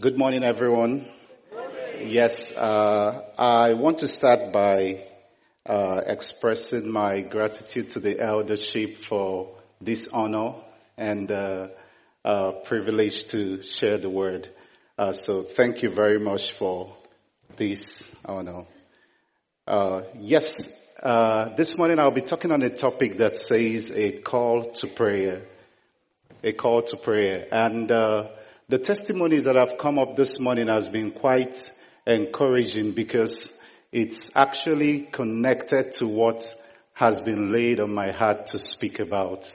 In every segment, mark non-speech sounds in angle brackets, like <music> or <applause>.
Good morning, everyone. Yes, uh, I want to start by uh, expressing my gratitude to the eldership for this honor and uh, uh privilege to share the word. Uh, so thank you very much for this honor. Uh, yes, this morning I'll be talking on a topic that says a call to prayer. A call to prayer. And the testimonies that have come up this morning has been quite encouraging because it's actually connected to what has been laid on my heart to speak about.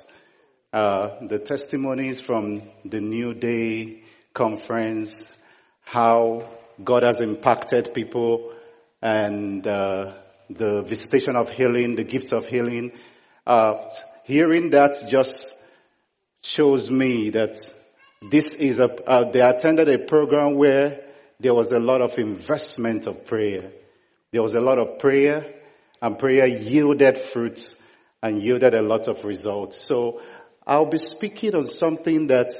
Uh, the testimonies from the New Day conference, how God has impacted people and uh, the visitation of healing, the gift of healing. Uh, hearing that just shows me that this is a, uh, they attended a program where there was a lot of investment of prayer. There was a lot of prayer and prayer yielded fruits and yielded a lot of results. So I'll be speaking on something that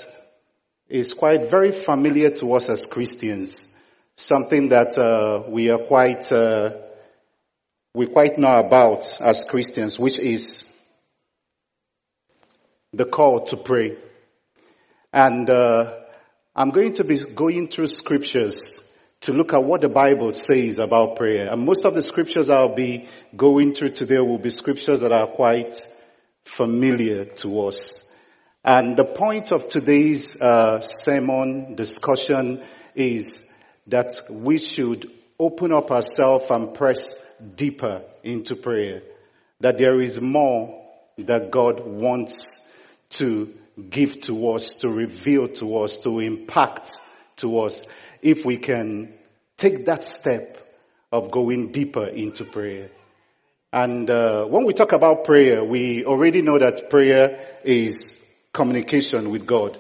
is quite very familiar to us as Christians. Something that uh, we are quite uh, we quite know about as Christians, which is the call to pray. And uh, I'm going to be going through scriptures to look at what the Bible says about prayer. And most of the scriptures I'll be going through today will be scriptures that are quite familiar to us. And the point of today's uh, sermon discussion is that we should open up ourselves and press deeper into prayer. That there is more that God wants to give to us, to reveal to us, to impact to us, if we can take that step of going deeper into prayer. And uh, when we talk about prayer, we already know that prayer is communication with God.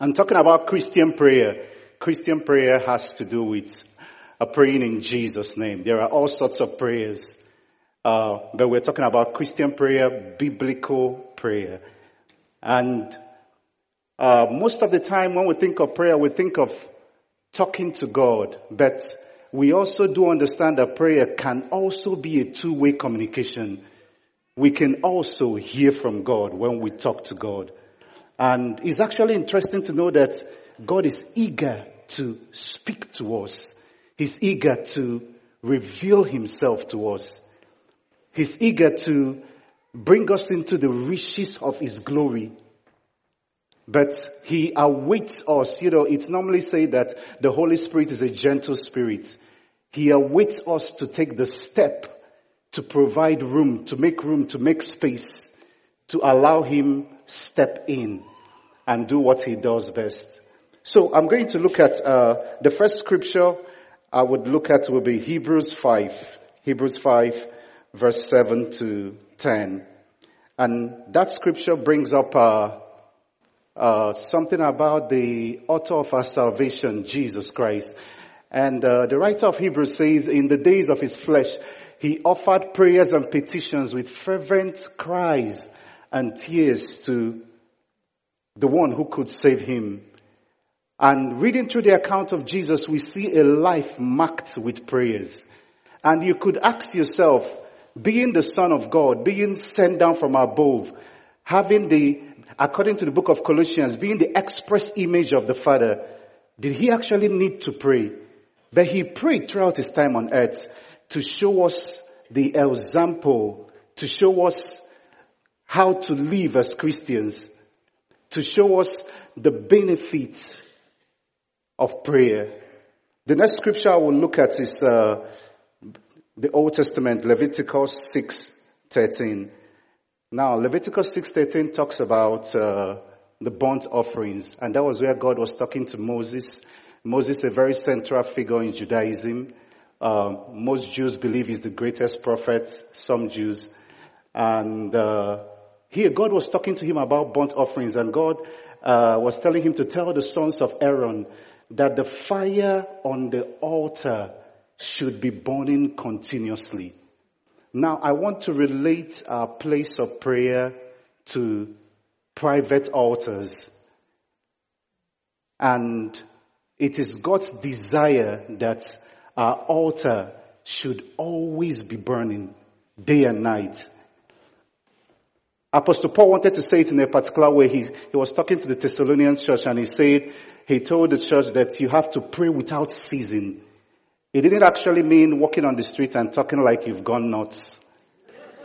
I'm talking about Christian prayer. Christian prayer has to do with a praying in Jesus' name. There are all sorts of prayers. Uh, but we're talking about Christian prayer, biblical prayer. And uh, most of the time when we think of prayer, we think of talking to God. But we also do understand that prayer can also be a two-way communication. We can also hear from God when we talk to God. And it's actually interesting to know that God is eager to speak to us. He's eager to reveal himself to us. He's eager to bring us into the riches of His glory. But He awaits us. You know, it's normally said that the Holy Spirit is a gentle spirit. He awaits us to take the step to provide room, to make room, to make space, to allow Him step in and do what He does best. So I'm going to look at uh, the first scripture I would look at will be Hebrews 5. Hebrews 5 verse 7 to 10. And that scripture brings up uh, uh, something about the author of our salvation, Jesus Christ. And uh, the writer of Hebrews says, in the days of his flesh, he offered prayers and petitions with fervent cries and tears to the one who could save him. And reading through the account of Jesus, we see a life marked with prayers. And you could ask yourself, being the son of God, being sent down from above, having the, according to the book of Colossians, being the express image of the Father, did he actually need to pray? But he prayed throughout his time on earth to show us the example, to show us how to live as Christians, to show us the benefits of prayer. The next scripture I will look at is uh, the Old Testament, Leviticus 6:13. Now, Leviticus 6:13 talks about uh, the burnt offerings, and that was where God was talking to Moses. Moses, a very central figure in Judaism. Uh, most Jews believe he's the greatest prophet. Some Jews, and uh, here God was talking to him about burnt offerings, and God uh, was telling him to tell the sons of Aaron that the fire on the altar should be burning continuously. Now I want to relate our place of prayer to private altars. And It is God's desire that our altar should always be burning day and night. Apostle Paul wanted to say it in a particular way. He, he was talking to the Thessalonian church and he said, he told the church that you have to pray without ceasing. It didn't actually mean walking on the street and talking like you've gone nuts.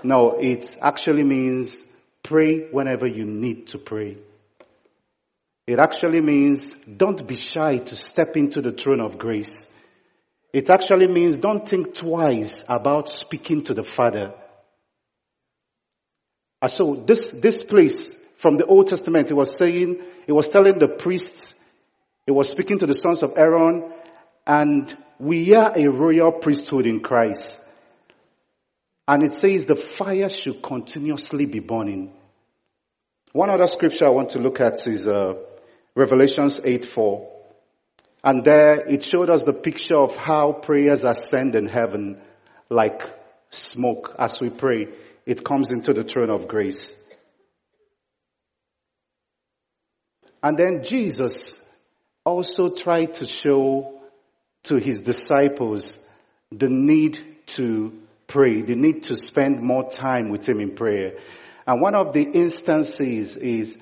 No, it actually means pray whenever you need to pray. It actually means don't be shy to step into the throne of grace. It actually means don't think twice about speaking to the Father. And so this, this place from the Old Testament, it was saying, it was telling the priests, it was speaking to the sons of Aaron, and we are a royal priesthood in Christ. And it says the fire should continuously be burning. One other scripture I want to look at is uh, Revelations 8 4. And there it showed us the picture of how prayers ascend in heaven like smoke as we pray. It comes into the throne of grace. And then Jesus also tried to show to his disciples the need to pray, the need to spend more time with him in prayer. And one of the instances is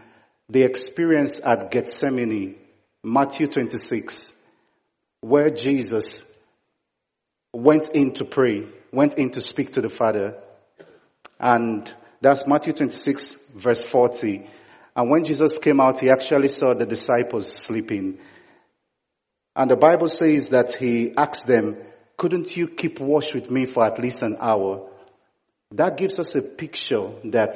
the experience at Gethsemane, Matthew 26, where Jesus went in to pray, went in to speak to the Father. And that's Matthew 26 verse 40. And when Jesus came out, he actually saw the disciples sleeping. And the Bible says that he asked them, couldn't you keep watch with me for at least an hour? That gives us a picture that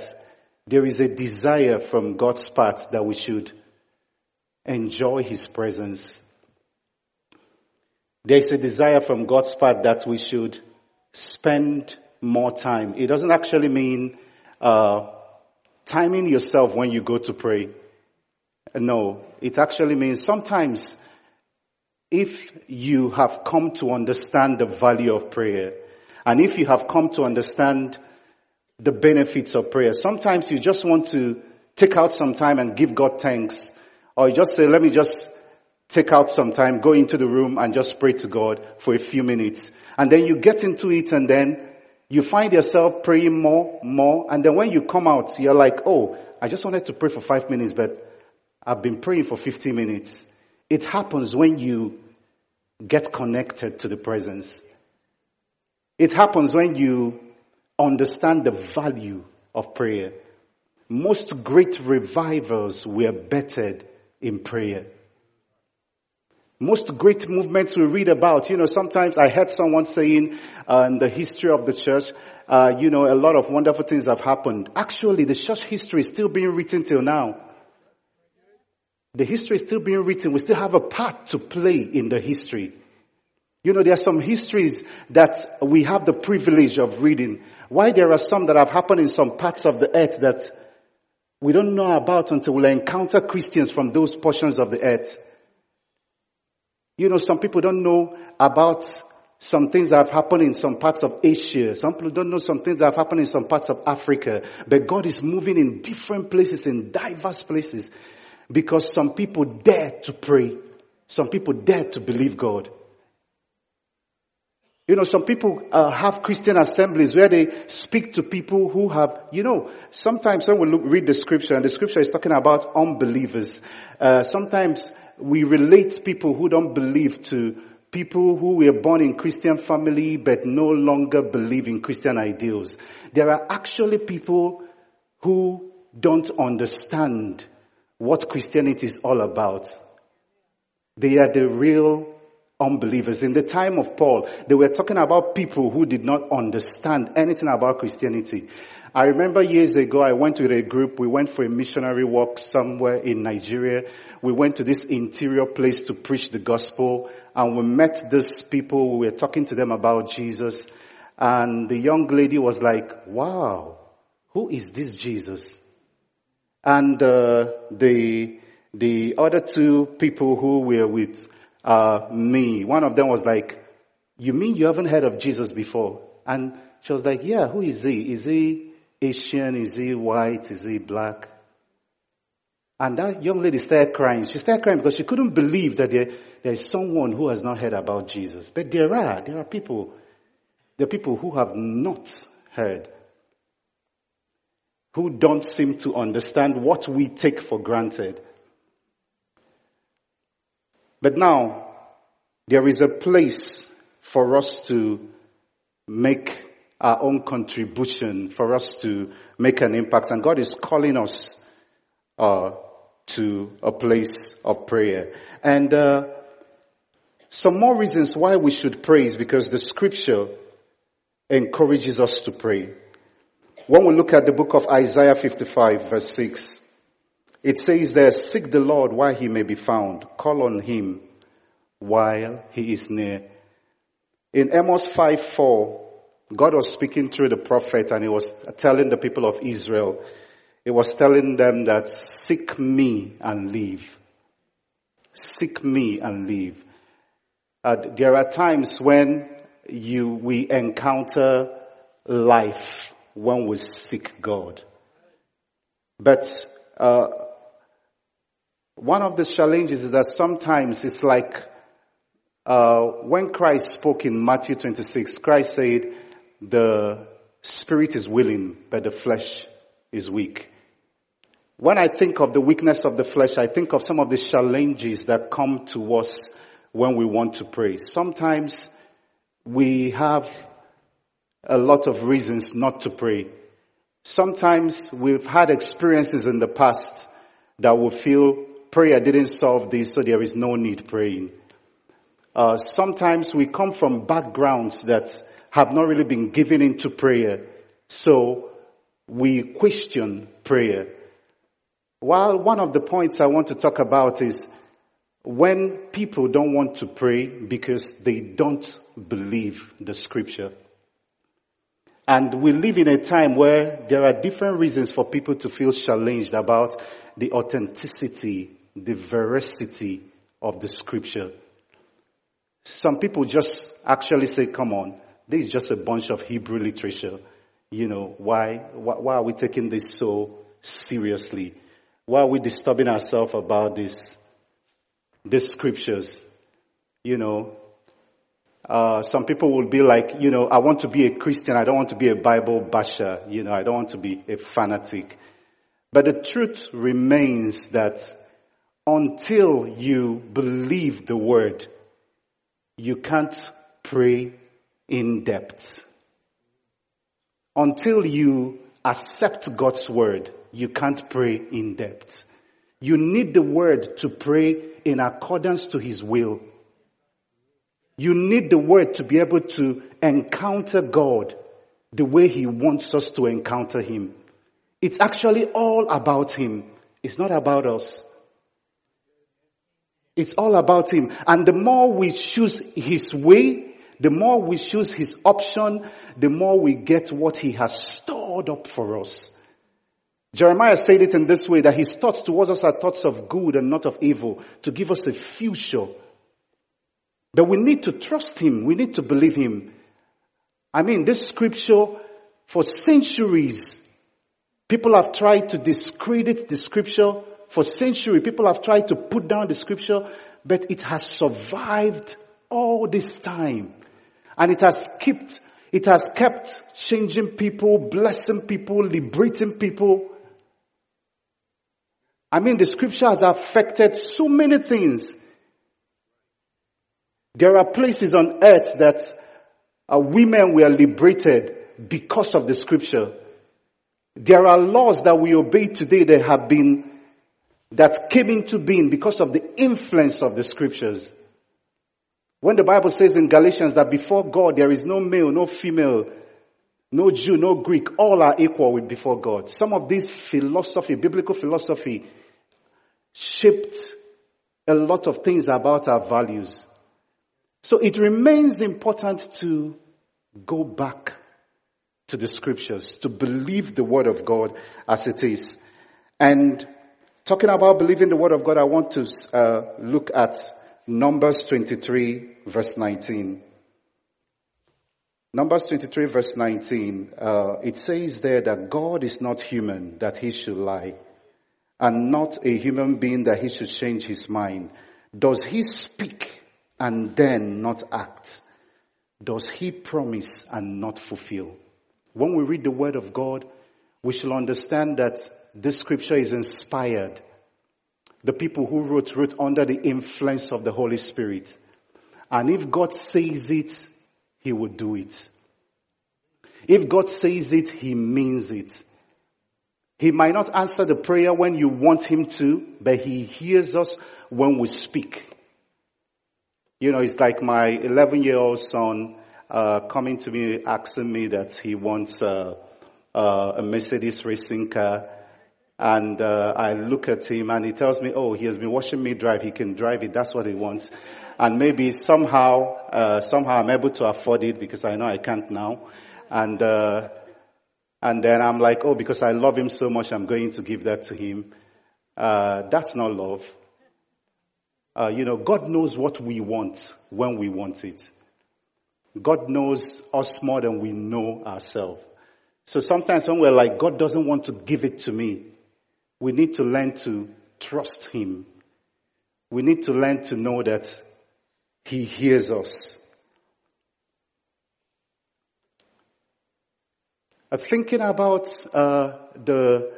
there is a desire from God's part that we should enjoy His presence. There is a desire from God's part that we should spend more time. It doesn't actually mean uh, timing yourself when you go to pray. No, it actually means sometimes if you have come to understand the value of prayer, and if you have come to understand the benefits of prayer. Sometimes you just want to take out some time and give God thanks. Or you just say, let me just take out some time, go into the room and just pray to God for a few minutes. And then you get into it and then you find yourself praying more, more. And then when you come out, you're like, oh, I just wanted to pray for five minutes, but I've been praying for 50 minutes. It happens when you get connected to the presence. It happens when you understand the value of prayer. Most great revivals were bettered in prayer. Most great movements we read about, you know, sometimes I heard someone saying uh, in the history of the church, uh, you know, a lot of wonderful things have happened. Actually, the church history is still being written till now. The history is still being written. We still have a part to play in the history. You know, there are some histories that we have the privilege of reading. Why there are some that have happened in some parts of the earth that we don't know about until we encounter Christians from those portions of the earth. You know, some people don't know about some things that have happened in some parts of Asia. Some people don't know some things that have happened in some parts of Africa. But God is moving in different places, in diverse places. Because some people dare to pray. Some people dare to believe God. You know, some people uh, have Christian assemblies where they speak to people who have, you know, sometimes when we look, read the scripture and the scripture is talking about unbelievers, uh, sometimes we relate people who don't believe to people who were born in Christian family but no longer believe in Christian ideals. There are actually people who don't understand what Christianity is all about. They are the real unbelievers. In the time of Paul, they were talking about people who did not understand anything about Christianity. I remember years ago, I went to a group, we went for a missionary walk somewhere in Nigeria. We went to this interior place to preach the gospel and we met these people, we were talking to them about Jesus and the young lady was like, wow, who is this Jesus? And uh, the the other two people who were with uh, me. One of them was like, you mean you haven't heard of Jesus before? And she was like, yeah, who is he? Is he Asian? Is he white? Is he black? And that young lady started crying. She started crying because she couldn't believe that there, there is someone who has not heard about Jesus. But there are, there are people, there are people who have not heard, who don't seem to understand what we take for granted. But now, there is a place for us to make our own contribution, for us to make an impact. And God is calling us uh, to a place of prayer. And uh, some more reasons why we should pray is because the scripture encourages us to pray. When we look at the book of Isaiah 55 verse 6, it says there, seek the Lord while he may be found. Call on him while he is near. In Amos 5 4, God was speaking through the prophet and he was telling the people of Israel, he was telling them that seek me and live. Seek me and live. Uh, there are times when you, we encounter life when we seek God. But, uh, one of the challenges is that sometimes it's like, uh, when Christ spoke in Matthew 26, Christ said, the spirit is willing, but the flesh is weak. When I think of the weakness of the flesh, I think of some of the challenges that come to us when we want to pray. Sometimes we have a lot of reasons not to pray. Sometimes we've had experiences in the past that we feel prayer didn't solve this, so there is no need praying. Uh, sometimes we come from backgrounds that have not really been given into prayer, so we question prayer. While one of the points I want to talk about is when people don't want to pray because they don't believe the scripture. And we live in a time where there are different reasons for people to feel challenged about the authenticity, the veracity of the scripture. Some people just actually say, come on, this is just a bunch of Hebrew literature. You know, why, why, are we taking this so seriously? Why are we disturbing ourselves about this, these scriptures? You know, uh, some people will be like, you know, I want to be a Christian. I don't want to be a Bible basher. You know, I don't want to be a fanatic. But the truth remains that until you believe the word, you can't pray in depth. Until you accept God's word, you can't pray in depth. You need the word to pray in accordance to his will. You need the word to be able to encounter God the way he wants us to encounter him. It's actually all about him. It's not about us. It's all about him. And the more we choose his way, the more we choose his option, the more we get what he has stored up for us. Jeremiah said it in this way that his thoughts towards us are thoughts of good and not of evil to give us a future. But we need to trust him. We need to believe him. I mean, this scripture for centuries, people have tried to discredit the scripture. For centuries, people have tried to put down the scripture, but it has survived all this time. And it has kept, it has kept changing people, blessing people, liberating people. I mean, the scripture has affected so many things. There are places on earth that uh, women were liberated because of the scripture. There are laws that we obey today that have been, that came into being because of the influence of the scriptures. When the Bible says in Galatians that before God there is no male, no female, no Jew, no Greek, all are equal with before God. Some of this philosophy, biblical philosophy, shaped a lot of things about our values. So it remains important to go back to the scriptures, to believe the word of God as it is. And talking about believing the word of God, I want to uh, look at Numbers 23 verse 19. Numbers 23 verse 19, uh, it says there that God is not human that he should lie. and not a human being that he should change his mind? Does he speak and then not act? Does he promise and not fulfill? When we read the word of God, we shall understand that this scripture is inspired. The people who wrote, wrote under the influence of the Holy Spirit. And if God says it, He will do it. If God says it, He means it. He might not answer the prayer when you want Him to, but He hears us when we speak. You know, it's like my 11 year old son uh, coming to me asking me that he wants uh, uh, a Mercedes racing car. And uh, I look at him and he tells me, oh, he has been watching me drive. He can drive it. That's what he wants. And maybe somehow, uh, somehow I'm able to afford it because I know I can't now. And, uh, and then I'm like, oh, because I love him so much, I'm going to give that to him. that's not love. Uh, you know, God knows what we want when we want it. God knows us more than we know ourselves. So sometimes when we're like, God doesn't want to give it to me, we need to learn to trust Him. We need to learn to know that He hears us. Uh, thinking about uh, the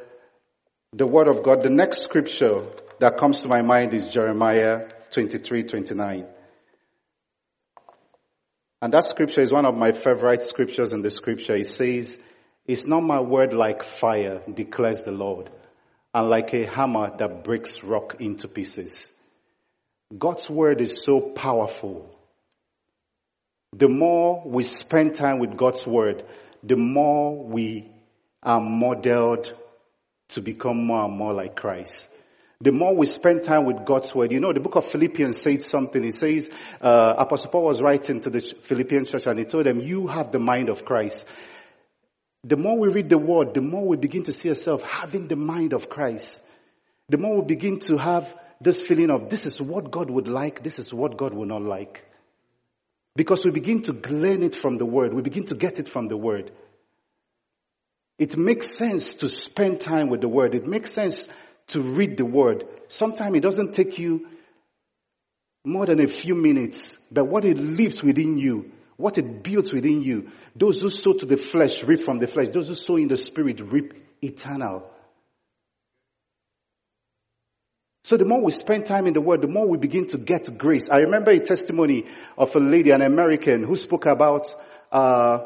the Word of God, the next scripture that comes to my mind is Jeremiah 23, 29. And that scripture is one of my favorite scriptures in the scripture. It says, it's not my word like fire, declares the Lord, and like a hammer that breaks rock into pieces. God's word is so powerful. The more we spend time with God's word, the more we are modeled to become more and more like Christ the more we spend time with God's word. You know, the book of Philippians says something. It says, uh, Apostle Paul was writing to the Philippian church and he told them, you have the mind of Christ. The more we read the word, the more we begin to see ourselves having the mind of Christ. The more we begin to have this feeling of this is what God would like, this is what God would not like. Because we begin to glean it from the word. We begin to get it from the word. It makes sense to spend time with the word. It makes sense to read the word. Sometimes it doesn't take you more than a few minutes, but what it lives within you, what it builds within you, those who sow to the flesh reap from the flesh, those who sow in the spirit reap eternal. So the more we spend time in the Word, the more we begin to get grace. I remember a testimony of a lady, an American, who spoke about uh,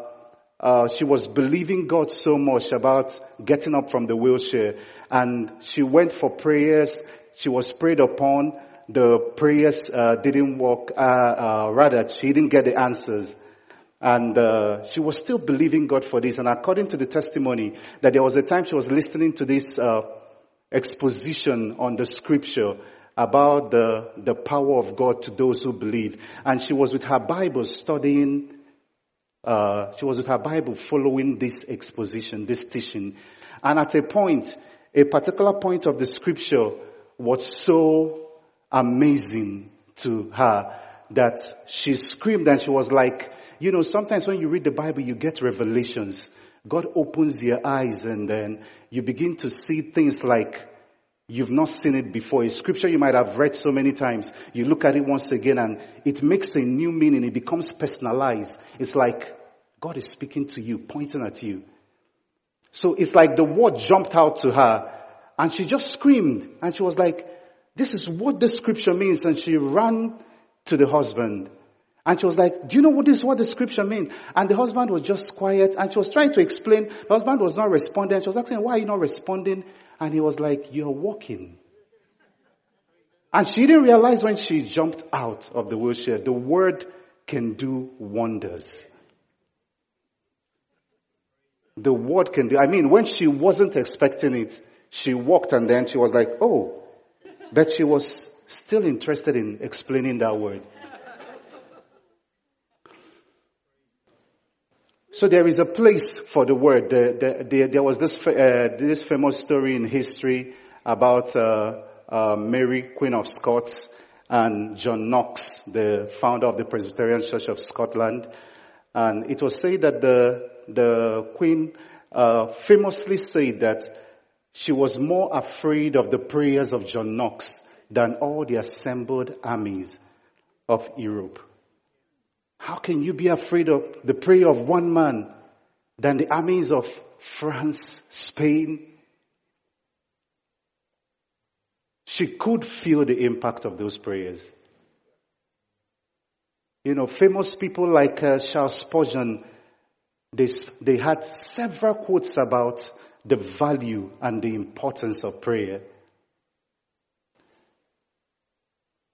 uh, she was believing God so much about getting up from the wheelchair, and she went for prayers. She was prayed upon. The prayers uh, didn't work. Uh, uh, rather, she didn't get the answers. And uh, she was still believing God for this. And according to the testimony, that there was a time she was listening to this uh, exposition on the scripture about the the power of God to those who believe. And she was with her Bible studying. Uh, she was with her Bible following this exposition, this teaching. And at a point, a particular point of the scripture was so amazing to her that she screamed and she was like, you know, sometimes when you read the Bible, you get revelations. God opens your eyes and then you begin to see things like you've not seen it before. A scripture you might have read so many times. You look at it once again and it makes a new meaning. It becomes personalized. It's like God is speaking to you, pointing at you. So it's like the word jumped out to her and she just screamed and she was like, this is what the scripture means. And she ran to the husband and she was like, do you know what this, what the scripture means? And the husband was just quiet and she was trying to explain. The husband was not responding. She was asking, why are you not responding? And he was like, you're walking. And she didn't realize when she jumped out of the wheelchair, the word can do wonders the word can do. I mean, when she wasn't expecting it, she walked and then she was like, oh, but she was still interested in explaining that word. So there is a place for the word. The, the, the, there was this uh, this famous story in history about uh, uh, Mary, Queen of Scots, and John Knox, the founder of the Presbyterian Church of Scotland. And it was said that the the queen uh, famously said that she was more afraid of the prayers of John Knox than all the assembled armies of Europe. How can you be afraid of the prayer of one man than the armies of France, Spain? She could feel the impact of those prayers. You know, famous people like uh, Charles Spurgeon, they, they had several quotes about the value and the importance of prayer.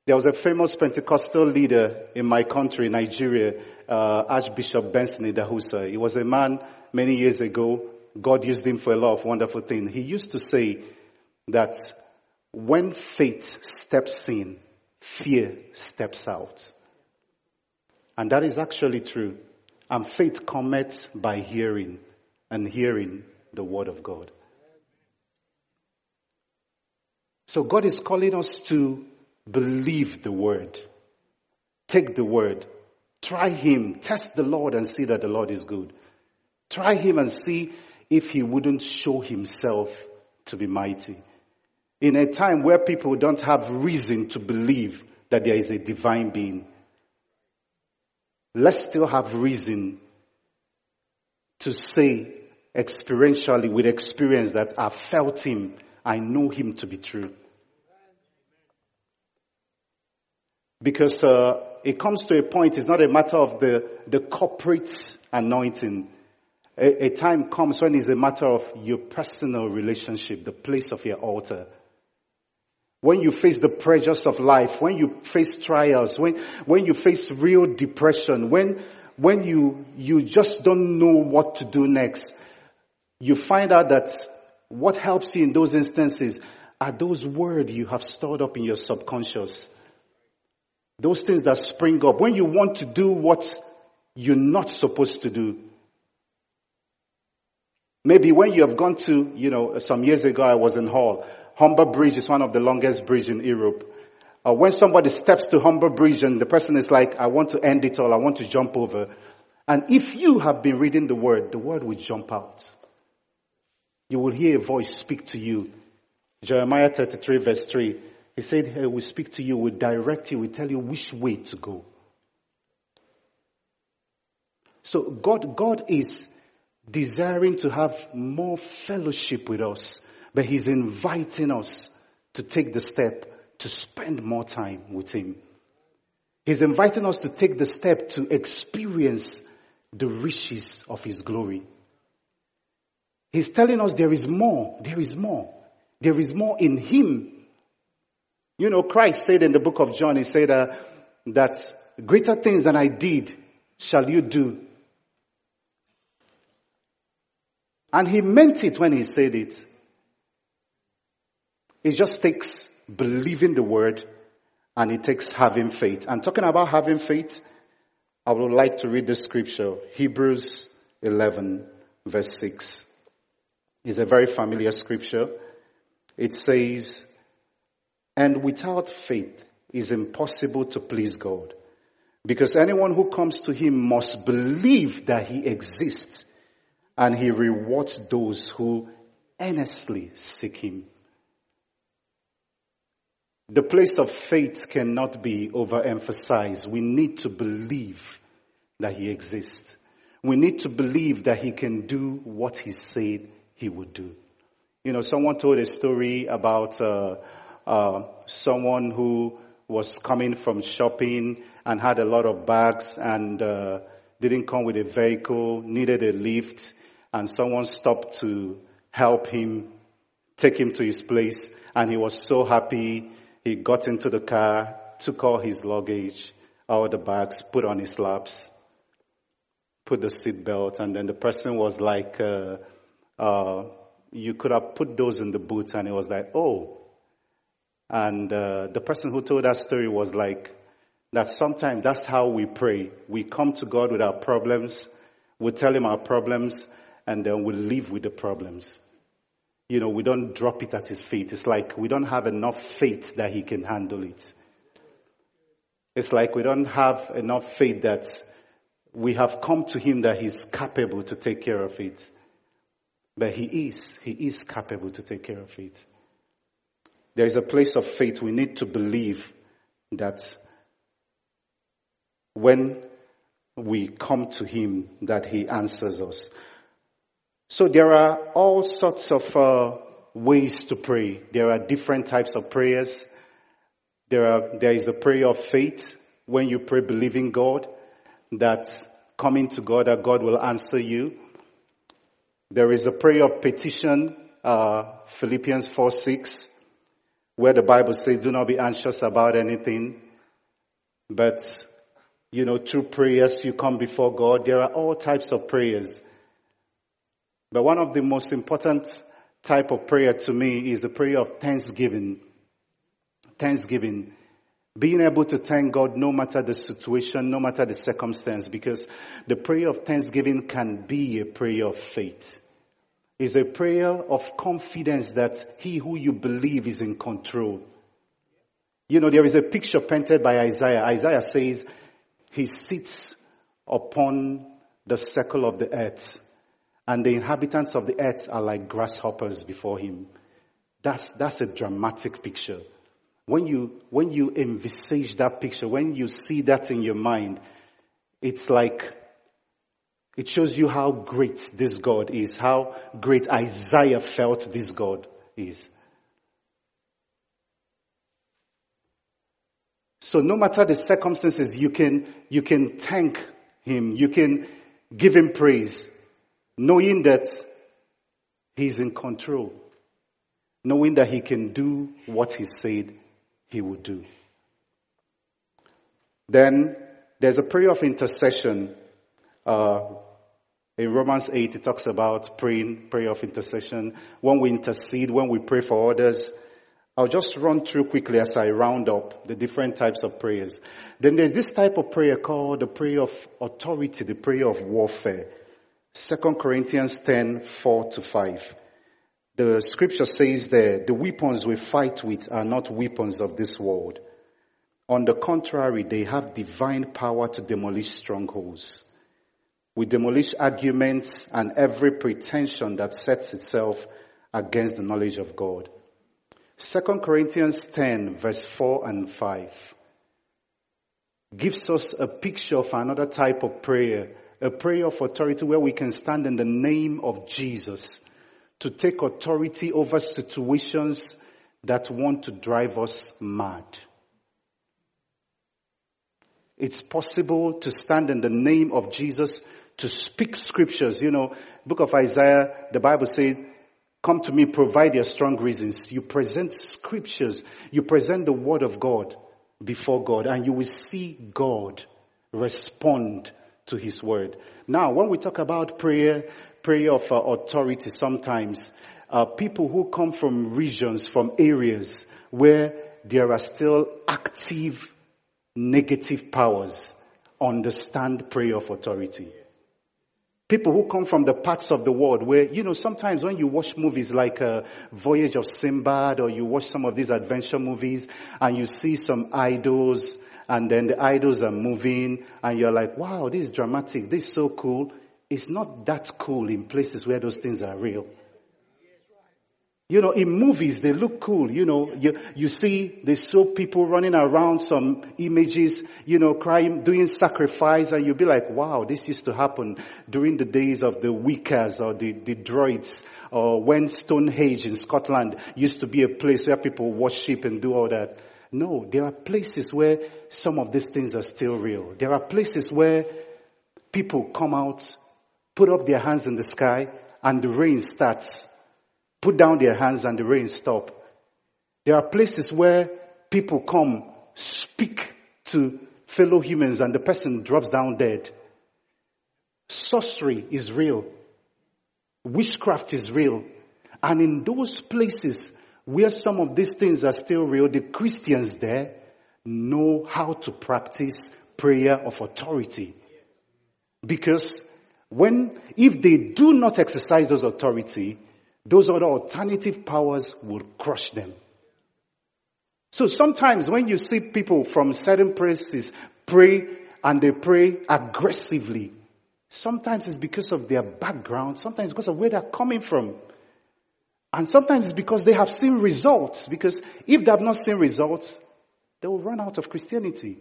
There was a famous Pentecostal leader in my country, Nigeria, uh, Archbishop Benson Idahosa. He was a man many years ago. God used him for a lot of wonderful things. He used to say that when faith steps in, fear steps out. And that is actually true. And faith cometh by hearing, and hearing the word of God. So God is calling us to believe the word. Take the word. Try him. Test the Lord and see that the Lord is good. Try him and see if he wouldn't show himself to be mighty. In a time where people don't have reason to believe that there is a divine being, let's still have reason to say experientially with experience that I felt him, I know him to be true. Because uh, it comes to a point, it's not a matter of the, the corporate anointing. A, a time comes when it's a matter of your personal relationship, the place of your altar. When you face the pressures of life, when you face trials, when, when you face real depression, when, when you, you just don't know what to do next, you find out that what helps you in those instances are those words you have stored up in your subconscious. Those things that spring up when you want to do what you're not supposed to do. Maybe when you have gone to, you know, some years ago I was in Hull. Humber Bridge is one of the longest bridges in Europe. Uh, when somebody steps to Humber Bridge and the person is like, I want to end it all, I want to jump over. And if you have been reading the word, the word will jump out. You will hear a voice speak to you. Jeremiah 33 verse 3. He said, hey, we speak to you, we direct you, we tell you which way to go. So God, God is desiring to have more fellowship with us, but He's inviting us to take the step to spend more time with Him. He's inviting us to take the step to experience the riches of His glory. He's telling us there is more, there is more, there is more in Him you know, Christ said in the book of John, he said uh, that greater things than I did shall you do. And he meant it when he said it. It just takes believing the word and it takes having faith. And talking about having faith, I would like to read the scripture, Hebrews 11 verse 6. It's a very familiar scripture. It says, and without faith, is impossible to please God. Because anyone who comes to Him must believe that He exists and He rewards those who earnestly seek Him. The place of faith cannot be overemphasized. We need to believe that He exists. We need to believe that He can do what He said He would do. You know, someone told a story about uh, uh, someone who was coming from shopping and had a lot of bags and uh, didn't come with a vehicle, needed a lift, and someone stopped to help him, take him to his place, and he was so happy. He got into the car, took all his luggage, all the bags, put on his laps, put the seat belt, and then the person was like, uh, uh, you could have put those in the boots, and he was like, oh, and uh, the person who told that story was like, that sometimes that's how we pray. We come to God with our problems, we tell Him our problems, and then we live with the problems. You know, we don't drop it at His feet. It's like we don't have enough faith that He can handle it. It's like we don't have enough faith that we have come to Him that He's capable to take care of it. But He is, He is capable to take care of it. There is a place of faith we need to believe that when we come to Him, that He answers us. So there are all sorts of uh, ways to pray. There are different types of prayers. There are, there is a prayer of faith when you pray believing God that coming to God that God will answer you. There is a prayer of petition, uh, Philippians 4 6, where the Bible says, do not be anxious about anything, but, you know, through prayers you come before God. There are all types of prayers. But one of the most important type of prayer to me is the prayer of thanksgiving. Thanksgiving. Being able to thank God no matter the situation, no matter the circumstance, because the prayer of thanksgiving can be a prayer of faith. It's a prayer of confidence that he who you believe is in control. You know, there is a picture painted by Isaiah. Isaiah says, he sits upon the circle of the earth and the inhabitants of the earth are like grasshoppers before him. That's, that's a dramatic picture. When you, when you envisage that picture, when you see that in your mind, it's like, it shows you how great this God is, how great Isaiah felt this God is. So no matter the circumstances, you can, you can thank Him, you can give Him praise, knowing that He's in control, knowing that He can do what He said He would do. Then there's a prayer of intercession. Uh, in Romans 8, it talks about praying, prayer of intercession. When we intercede, when we pray for others, I'll just run through quickly as I round up the different types of prayers. Then there's this type of prayer called the prayer of authority, the prayer of warfare. 2 Corinthians 10, 4 to 5. The scripture says there, the weapons we fight with are not weapons of this world. On the contrary, they have divine power to demolish strongholds. We demolish arguments and every pretension that sets itself against the knowledge of God. 2 Corinthians 10 verse 4 and 5 gives us a picture of another type of prayer a prayer of authority where we can stand in the name of Jesus to take authority over situations that want to drive us mad. It's possible to stand in the name of Jesus to speak scriptures. You know, book of Isaiah, the Bible says, come to me, provide your strong reasons. You present scriptures. You present the word of God before God and you will see God respond to his word. Now, when we talk about prayer, prayer of uh, authority, sometimes uh, people who come from regions, from areas where there are still active negative powers understand prayer of authority. People who come from the parts of the world where, you know, sometimes when you watch movies like uh, Voyage of Sinbad or you watch some of these adventure movies and you see some idols and then the idols are moving and you're like, wow, this is dramatic. This is so cool. It's not that cool in places where those things are real. You know, in movies, they look cool. You know, you, you see, they show people running around some images, you know, crying, doing sacrifice, and you'll be like, wow, this used to happen during the days of the Wiccas or the, the Druids, or when Stonehenge in Scotland used to be a place where people worship and do all that. No, there are places where some of these things are still real. There are places where people come out, put up their hands in the sky, and the rain starts put down their hands and the rain stop. There are places where people come, speak to fellow humans and the person drops down dead. Sorcery is real. Witchcraft is real. And in those places where some of these things are still real, the Christians there know how to practice prayer of authority. Because when, if they do not exercise those authority, those other alternative powers will crush them. So sometimes when you see people from certain places pray and they pray aggressively, Sometimes it's because of their background. Sometimes because of where they're coming from. And sometimes it's because they have seen results. Because if they have not seen results, they will run out of Christianity.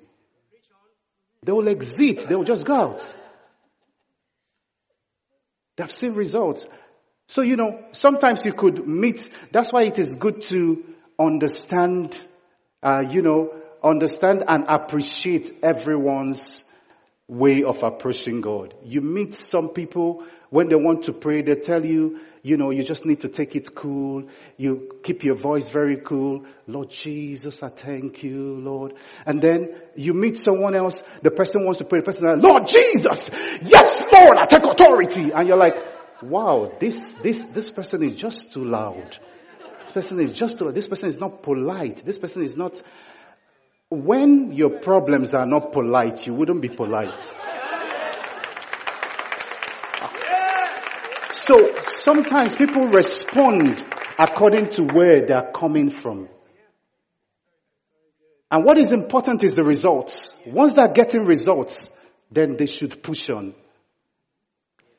They will exit. They will just go out. They have seen results. So, you know, sometimes you could meet, that's why it is good to understand, uh, you know, understand and appreciate everyone's way of approaching God. You meet some people when they want to pray, they tell you, you know, you just need to take it cool. You keep your voice very cool. Lord Jesus, I thank you, Lord. And then you meet someone else, the person wants to pray, the person Lord Jesus, yes Lord, I take authority. And you're like, wow, this, this, this person is just too loud. This person is just too, this person is not polite. This person is not, when your problems are not polite, you wouldn't be polite. So sometimes people respond according to where they are coming from. And what is important is the results. Once they're getting results, then they should push on.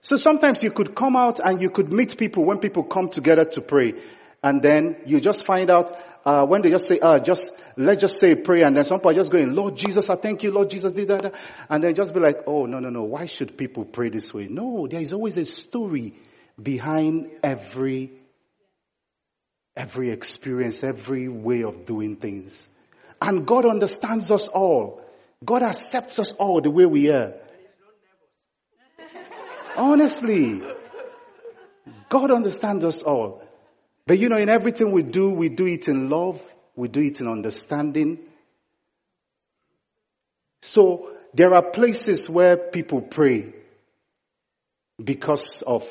So sometimes you could come out and you could meet people when people come together to pray. And then you just find out, uh, when they just say, uh, just, let's just say prayer and then some people are just going, Lord Jesus, I thank you, Lord Jesus did that. And then just be like, oh, no, no, no, why should people pray this way? No, there is always a story behind every, every experience, every way of doing things. And God understands us all. God accepts us all the way we are. Honestly. God understands us all. But you know, in everything we do, we do it in love. We do it in understanding. So there are places where people pray because of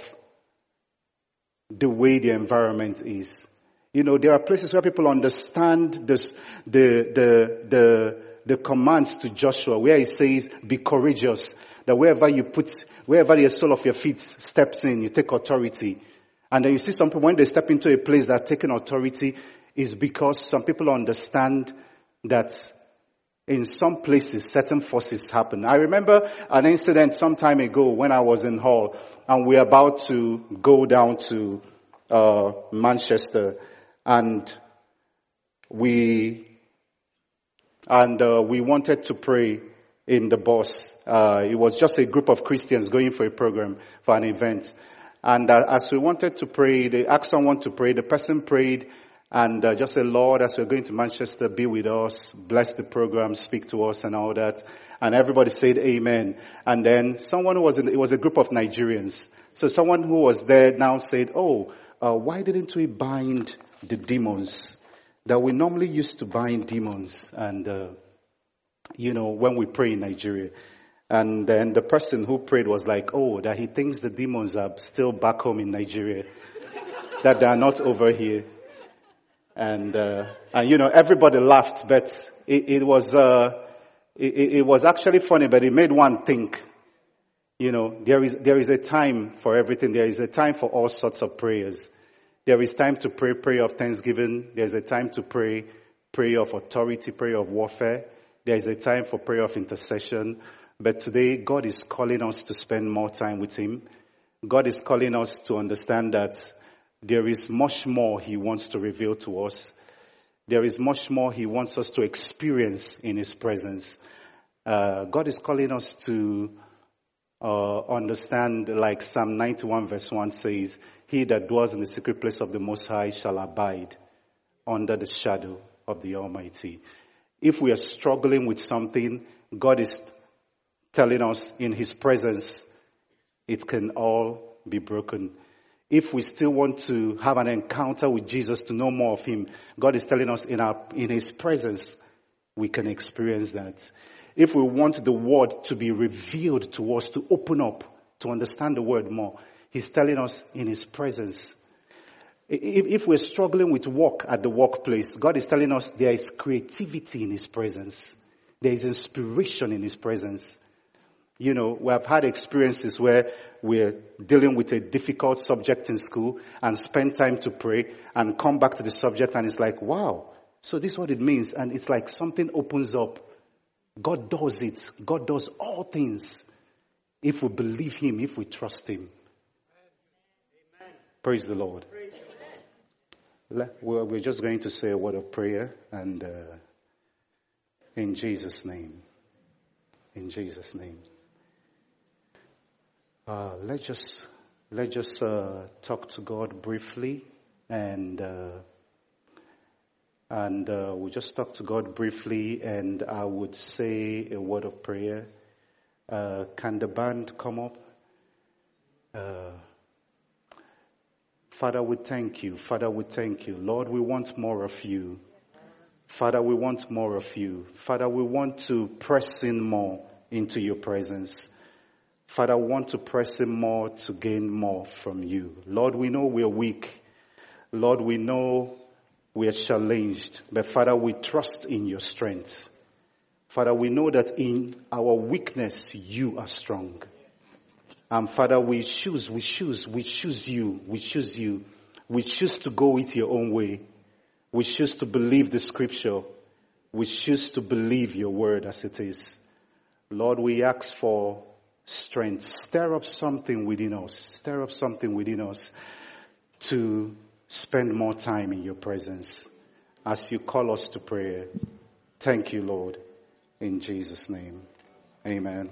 the way the environment is. You know, there are places where people understand this, the, the, the, the commands to Joshua where he says, be courageous. That wherever you put, wherever the sole of your feet steps in, you take authority. And then you see some people, when they step into a place that taking authority is because some people understand that in some places certain forces happen. I remember an incident some time ago when I was in Hull and we are about to go down to uh, Manchester and we and uh, we wanted to pray in the bus. Uh, it was just a group of Christians going for a program, for an event. And uh, as we wanted to pray, they asked someone to pray. The person prayed and uh, just said, Lord, as we're going to Manchester, be with us, bless the program, speak to us and all that. And everybody said amen. And then someone who was in, it was a group of Nigerians. So someone who was there now said, oh, uh, why didn't we bind the demons that we normally used to bind demons and, uh, you know, when we pray in Nigeria. And then the person who prayed was like, oh, that he thinks the demons are still back home in Nigeria, <laughs> that they are not over here. And, uh, and you know, everybody laughed, but it, it was, uh, it, it, was actually funny, but it made one think, you know, there is, there is a time for everything. There is a time for all sorts of prayers. There is time to pray prayer of thanksgiving. There's a time to pray prayer of authority, prayer of warfare. There is a time for prayer of intercession. But today, God is calling us to spend more time with Him. God is calling us to understand that there is much more He wants to reveal to us. There is much more He wants us to experience in His presence. Uh, God is calling us to uh, understand, like Psalm 91 verse 1 says, He that dwells in the secret place of the Most High shall abide under the shadow of the Almighty. If we are struggling with something, God is telling us in His presence, it can all be broken. If we still want to have an encounter with Jesus to know more of Him, God is telling us in our, in His presence, we can experience that. If we want the word to be revealed to us, to open up, to understand the word more, He's telling us in His presence. If we're struggling with work at the workplace, God is telling us there is creativity in His presence. There is inspiration in His presence. You know, we have had experiences where we're dealing with a difficult subject in school and spend time to pray and come back to the subject and it's like, wow. So this is what it means. And it's like something opens up. God does it. God does all things if we believe Him, if we trust Him. Praise the Lord. We're just going to say a word of prayer and uh, in Jesus' name. In Jesus' name. Uh, let's just let's just uh, talk to God briefly and uh, and uh, we'll just talk to God briefly and I would say a word of prayer. Uh, can the band come up? Father, we thank you. Father, we thank you. Lord, we want more of you. Father, we want more of you. Father, we want to press in more into your presence. Father, we want to press in more to gain more from you. Lord, we know we are weak. Lord, we know we are challenged, but Father, we trust in your strength. Father, we know that in our weakness, you are strong. And Father, we choose, we choose, we choose you, we choose you. We choose to go with your own way. We choose to believe the scripture. We choose to believe your word as it is. Lord, we ask for strength. Stir up something within us. Stir up something within us to spend more time in your presence as you call us to prayer. Thank you, Lord. In Jesus' name. Amen.